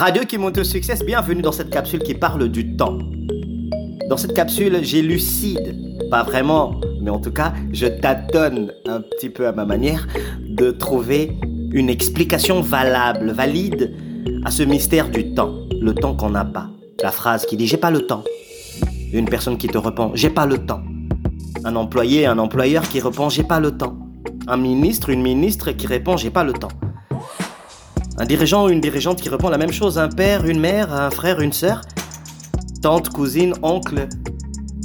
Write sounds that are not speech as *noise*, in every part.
Radio qui monte au succès, bienvenue dans cette capsule qui parle du temps. Dans cette capsule, j'élucide, pas vraiment, mais en tout cas, je tâtonne un petit peu à ma manière de trouver une explication valable, valide à ce mystère du temps, le temps qu'on n'a pas. La phrase qui dit j'ai pas le temps. Une personne qui te répond j'ai pas le temps. Un employé, un employeur qui répond j'ai pas le temps. Un ministre, une ministre qui répond j'ai pas le temps. Un dirigeant ou une dirigeante qui répond la même chose. Un père, une mère, un frère, une sœur. Tante, cousine, oncle,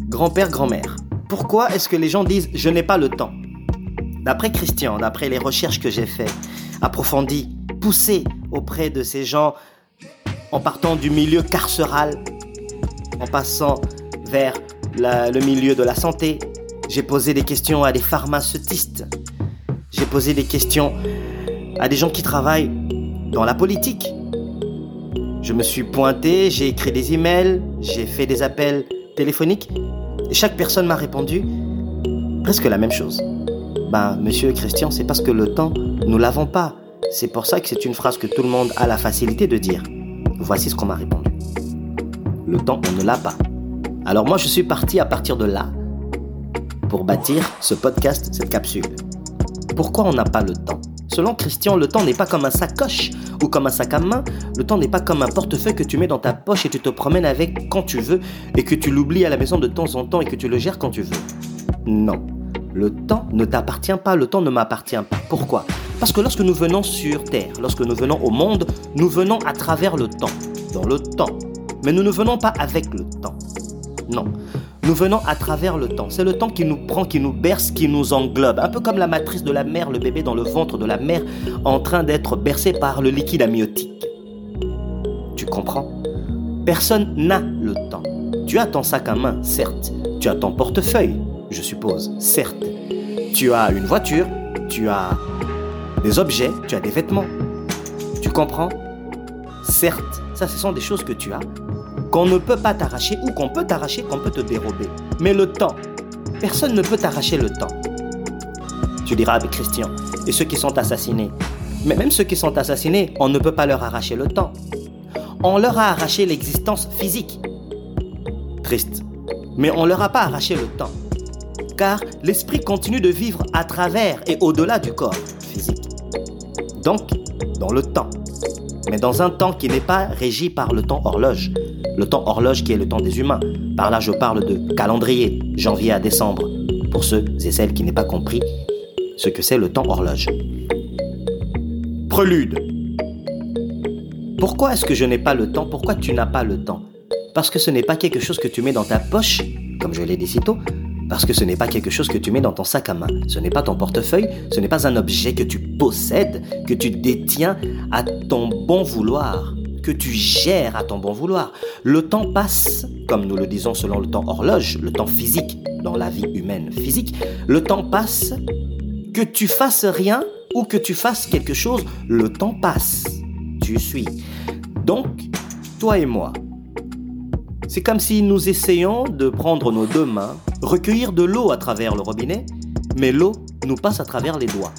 grand-père, grand-mère. Pourquoi est-ce que les gens disent je n'ai pas le temps? D'après Christian, d'après les recherches que j'ai faites, approfondies, poussées auprès de ces gens, en partant du milieu carcéral, en passant vers le milieu de la santé, j'ai posé des questions à des pharmaceutistes, j'ai posé des questions à des gens qui travaillent dans la politique. Je me suis pointé, j'ai écrit des emails, j'ai fait des appels téléphoniques, et chaque personne m'a répondu presque la même chose. Ben, monsieur Christian, c'est parce que le temps, nous l'avons pas. C'est pour ça que c'est une phrase que tout le monde a la facilité de dire. Voici ce qu'on m'a répondu. Le temps, on ne l'a pas. Alors moi, je suis parti à partir de là pour bâtir ce podcast, cette capsule. Pourquoi on n'a pas le temps? Selon Christian, le temps n'est pas comme un sacoche ou comme un sac à main. Le temps n'est pas comme un portefeuille que tu mets dans ta poche et tu te promènes avec quand tu veux et que tu l'oublies à la maison de temps en temps et que tu le gères quand tu veux. Non. Le temps ne t'appartient pas, le temps ne m'appartient pas. Pourquoi? Parce que lorsque nous venons sur Terre, lorsque nous venons au monde, nous venons à travers le temps, dans le temps. Mais nous ne venons pas avec le temps. Non. Nous venons à travers le temps. C'est le temps qui nous prend, qui nous berce, qui nous englobe. Un peu comme la matrice de la mère, le bébé dans le ventre de la mère, en train d'être bercé par le liquide amniotique. Tu comprends? Personne n'a le temps. Tu as ton sac à main, certes. Tu as ton portefeuille, je suppose, certes. Tu as une voiture, tu as des objets, tu as des vêtements. Tu comprends? Certes, ça ce sont des choses que tu as, qu'on ne peut pas t'arracher ou qu'on peut t'arracher, qu'on peut te dérober. Mais le temps, personne ne peut t'arracher le temps. Tu diras avec Christian, et ceux qui sont assassinés. Mais même ceux qui sont assassinés, on ne peut pas leur arracher le temps. On leur a arraché l'existence physique. Triste. Mais on leur a pas arraché le temps. Car l'esprit continue de vivre à travers et au-delà du corps physique. Donc, dans le temps. Mais dans un temps qui n'est pas régi par le temps horloge, le temps horloge qui est le temps des humains. Par là, je parle de calendrier, janvier à décembre, pour ceux et celles qui n'aient pas compris ce que c'est le temps horloge. Prélude. Pourquoi est-ce que je n'ai pas le temps? Pourquoi tu n'as pas le temps? Parce que ce n'est pas quelque chose que tu mets dans ta poche, comme je l'ai dit si tôt, parce que ce n'est pas quelque chose que tu mets dans ton sac à main, ce n'est pas ton portefeuille, ce n'est pas un objet que tu possèdes, que tu détiens à ton bon vouloir que tu gères à ton bon vouloir. Le temps passe, comme nous le disons selon le temps horloge, le temps physique dans la vie humaine physique, le temps passe, que tu fasses rien ou que tu fasses quelque chose, le temps passe. Tu suis. Donc, toi et moi, c'est comme si nous essayons de prendre nos deux mains, recueillir de l'eau à travers le robinet, mais l'eau nous passe à travers les doigts.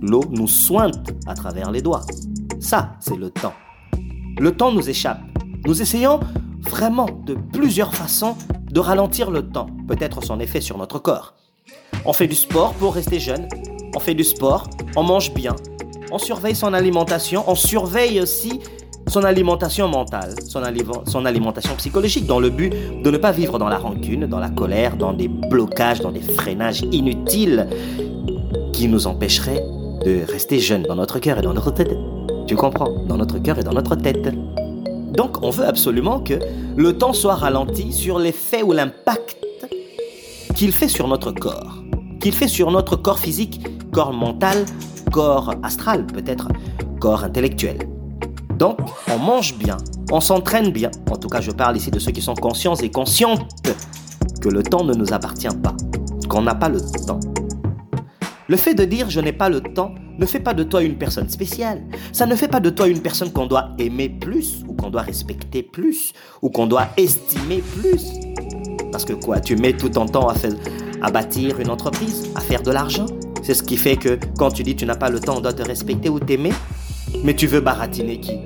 L'eau nous sointe à travers les doigts. Ça, c'est le temps. Le temps nous échappe. Nous essayons vraiment de plusieurs façons de ralentir le temps, peut-être son effet sur notre corps. On fait du sport pour rester jeune, on fait du sport, on mange bien, on surveille son alimentation, on surveille aussi son alimentation mentale, son, alimentation psychologique, dans le but de ne pas vivre dans la rancune, dans la colère, dans des blocages, dans des freinages inutiles qui nous empêcheraient de rester jeunes dans notre cœur et dans notre tête. Tu comprends? Dans notre cœur et dans notre tête. Donc on veut absolument que le temps soit ralenti sur l'effet ou l'impact qu'il fait sur notre corps, qu'il fait sur notre corps physique, corps mental, corps astral peut-être, corps intellectuel. Donc on mange bien, on s'entraîne bien, en tout cas je parle ici de ceux qui sont conscients et conscientes que le temps ne nous appartient pas, qu'on n'a pas le temps. Le fait de dire je n'ai pas le temps ne fait pas de toi une personne spéciale. Ça ne fait pas de toi une personne qu'on doit aimer plus, ou qu'on doit respecter plus, ou qu'on doit estimer plus. Parce que quoi, tu mets tout ton temps à, faire, à bâtir une entreprise, à faire de l'argent? C'est ce qui fait que quand tu dis tu n'as pas le temps, on doit te respecter ou t'aimer. Mais tu veux baratiner qui?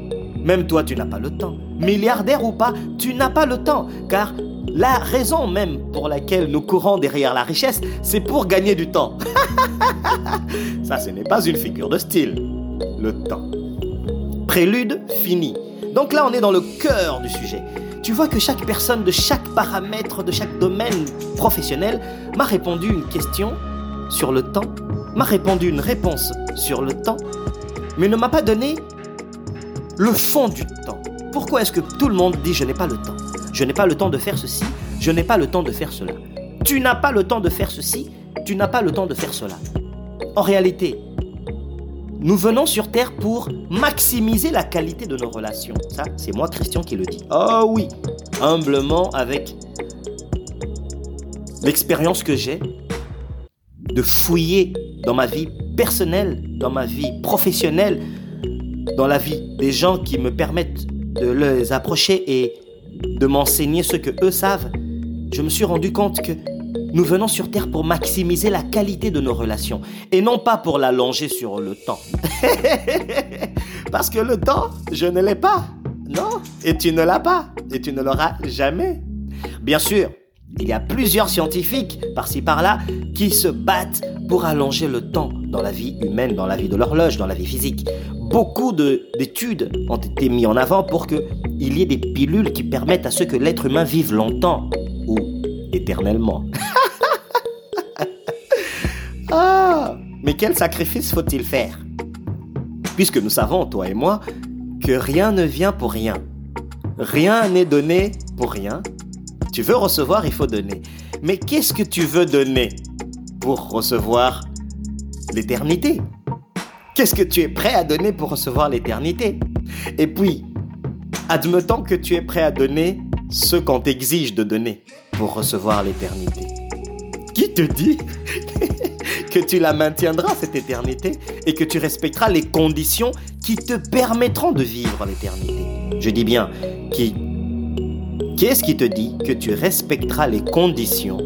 Même toi, tu n'as pas le temps. Milliardaire ou pas, tu n'as pas le temps. Car la raison même pour laquelle nous courons derrière la richesse, c'est pour gagner du temps. *laughs* Ça, ce n'est pas une figure de style. Le temps. Prélude fini. Donc là, on est dans le cœur du sujet. Tu vois que chaque personne de chaque paramètre, de chaque domaine professionnel m'a répondu une question sur le temps, m'a répondu une réponse sur le temps, mais ne m'a pas donné le fond du temps. Pourquoi est-ce que tout le monde dit je n'ai pas le temps Je n'ai pas le temps de faire ceci, je n'ai pas le temps de faire cela. Tu n'as pas le temps de faire ceci, tu n'as pas le temps de faire cela. En réalité, nous venons sur Terre pour maximiser la qualité de nos relations. Ça, c'est moi, Christian, qui le dis. Oh oui, humblement, avec l'expérience que j'ai de fouiller dans ma vie personnelle, dans ma vie professionnelle, dans la vie des gens qui me permettent de les approcher et de m'enseigner ce que eux savent. Je me suis rendu compte que nous venons sur Terre pour maximiser la qualité de nos relations et non pas pour l'allonger sur le temps. *laughs* Parce que le temps, je ne l'ai pas. Non, et tu ne l'as pas, et tu ne l'auras jamais. Bien sûr, il y a plusieurs scientifiques, par-ci par-là, qui se battent pour allonger le temps dans la vie humaine, dans la vie de l'horloge, dans la vie physique. Beaucoup d'études ont été mises en avant pour qu'il y ait des pilules qui permettent à ce que l'être humain vive longtemps ou éternellement. *laughs* ah, mais quel sacrifice faut-il faire? Puisque nous savons, toi et moi, que rien ne vient pour rien. Rien n'est donné pour rien. Tu veux recevoir, il faut donner. Mais qu'est-ce que tu veux donner pour recevoir l'éternité. Qu'est-ce que tu es prêt à donner pour recevoir l'éternité? Et puis, admettons que tu es prêt à donner ce qu'on t'exige de donner pour recevoir l'éternité. Qui te dit *laughs* que tu la maintiendras, cette éternité, et que tu respecteras les conditions qui te permettront de vivre l'éternité? Je dis bien, qui qui est-ce qui te dit que tu respecteras les conditions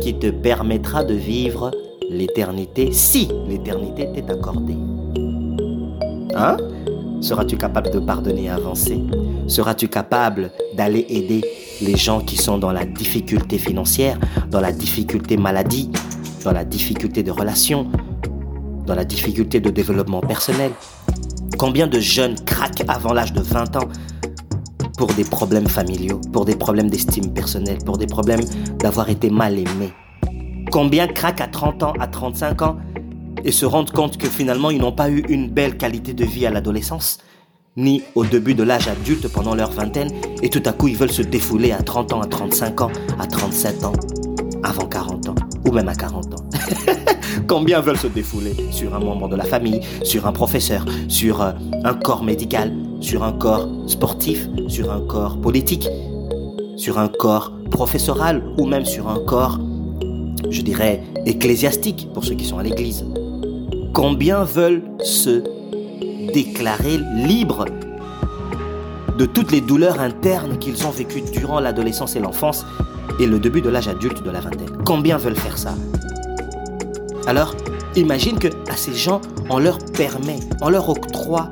qui te permettra de vivre l'éternité si l'éternité t'est accordée. Hein? Seras-tu capable de pardonner et avancer? Seras-tu capable d'aller aider les gens qui sont dans la difficulté financière, dans la difficulté maladie, dans la difficulté de relation, dans la difficulté de développement personnel? Combien de jeunes craquent avant l'âge de 20 ans pour des problèmes familiaux, pour des problèmes d'estime personnelle, pour des problèmes d'avoir été mal aimé? Combien craquent à 30 ans, à 35 ans et se rendent compte que finalement ils n'ont pas eu une belle qualité de vie à l'adolescence, ni au début de l'âge adulte pendant leur vingtaine, et tout à coup ils veulent se défouler à 30 ans, à 35 ans, à 37 ans, avant 40 ans, ou même à 40 ans. *laughs* Combien veulent se défouler sur un membre de la famille, sur un professeur, sur euh, un corps médical, sur un corps sportif, sur un corps politique, sur un corps professoral ou même sur un corps, je dirais, ecclésiastique pour ceux qui sont à l'église. Combien veulent se déclarer libres de toutes les douleurs internes qu'ils ont vécues durant l'adolescence et l'enfance et le début de l'âge adulte de la vingtaine? Combien veulent faire ça? Alors, imagine que à ces gens, on leur permet, on leur octroie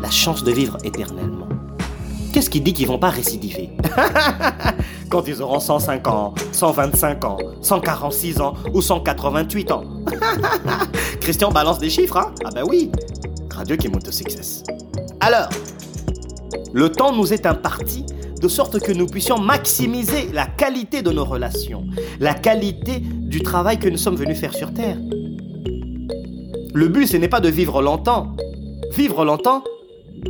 la chance de vivre éternellement. Qu'est-ce qui dit qu'ils vont pas récidiver? *laughs* Quand ils auront 105 ans, 125 ans, 146 ans ou 188 ans. *laughs* Christian balance des chiffres, hein? Ah ben oui. Radio qui monte au succès. Alors, le temps nous est imparti de sorte que nous puissions maximiser la qualité de nos relations, la qualité du travail que nous sommes venus faire sur Terre. Le but, ce n'est pas de vivre longtemps. Vivre longtemps,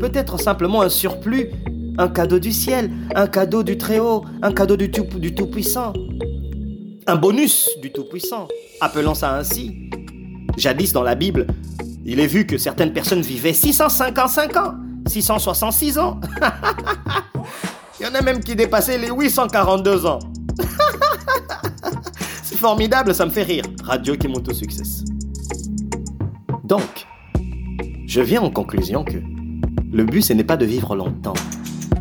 peut-être simplement un surplus, un cadeau du ciel, un cadeau du Très-Haut, un cadeau du Tout-Puissant. un bonus du Tout-Puissant, appelons ça ainsi. Jadis dans la Bible, il est vu que certaines personnes vivaient 655 ans, 666 ans. *laughs* il y en a même qui dépassaient les 842 ans. *laughs* C'est formidable, ça me fait rire. Radio qui monte au succès. Donc, je viens en conclusion que le but, ce n'est pas de vivre longtemps.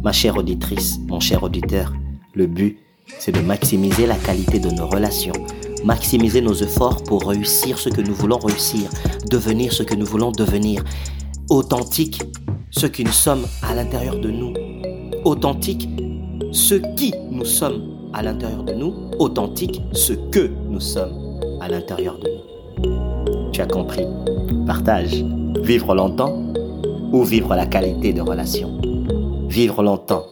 Ma chère auditrice, mon cher auditeur, le but, c'est de maximiser la qualité de nos relations, maximiser nos efforts pour réussir ce que nous voulons réussir, devenir ce que nous voulons devenir, authentique ce qui nous sommes à l'intérieur de nous. Authentique, ce qui nous sommes à l'intérieur de nous. Authentique, ce que nous sommes à l'intérieur de nous. Tu as compris? Partage. Vivre longtemps ou vivre la qualité de relation? Vivre longtemps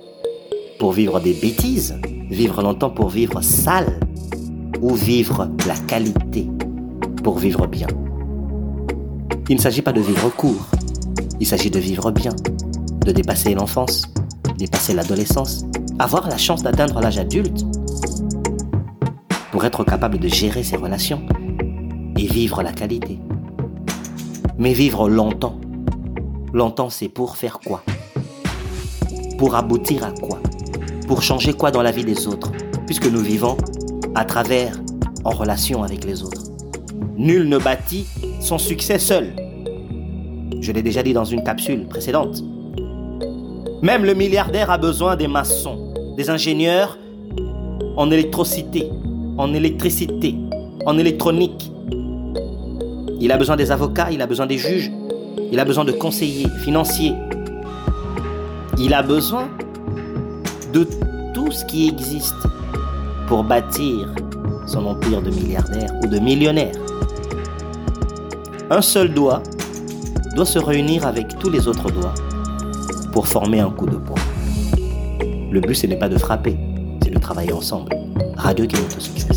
pour vivre des bêtises. Vivre longtemps pour vivre sale ou vivre la qualité pour vivre bien. Il ne s'agit pas de vivre court, il s'agit de vivre bien, de dépasser l'enfance, dépasser l'adolescence, avoir la chance d'atteindre l'âge adulte pour être capable de gérer ses relations et vivre la qualité. Mais vivre longtemps. Longtemps, c'est pour faire quoi? Pour aboutir à quoi? Pour changer quoi dans la vie des autres? Puisque nous vivons à travers, en relation avec les autres. Nul ne bâtit son succès seul. Je l'ai déjà dit dans une capsule précédente. Même le milliardaire a besoin des maçons, des ingénieurs en électricité, en électricité, en électronique. Il a besoin des avocats, il a besoin des juges, il a besoin de conseillers financiers. Il a besoin de tout ce qui existe pour bâtir son empire de milliardaire ou de millionnaire. Un seul doigt doit se réunir avec tous les autres doigts pour former un coup de poing. Le but, ce n'est pas de frapper, c'est de travailler ensemble. Radio Success.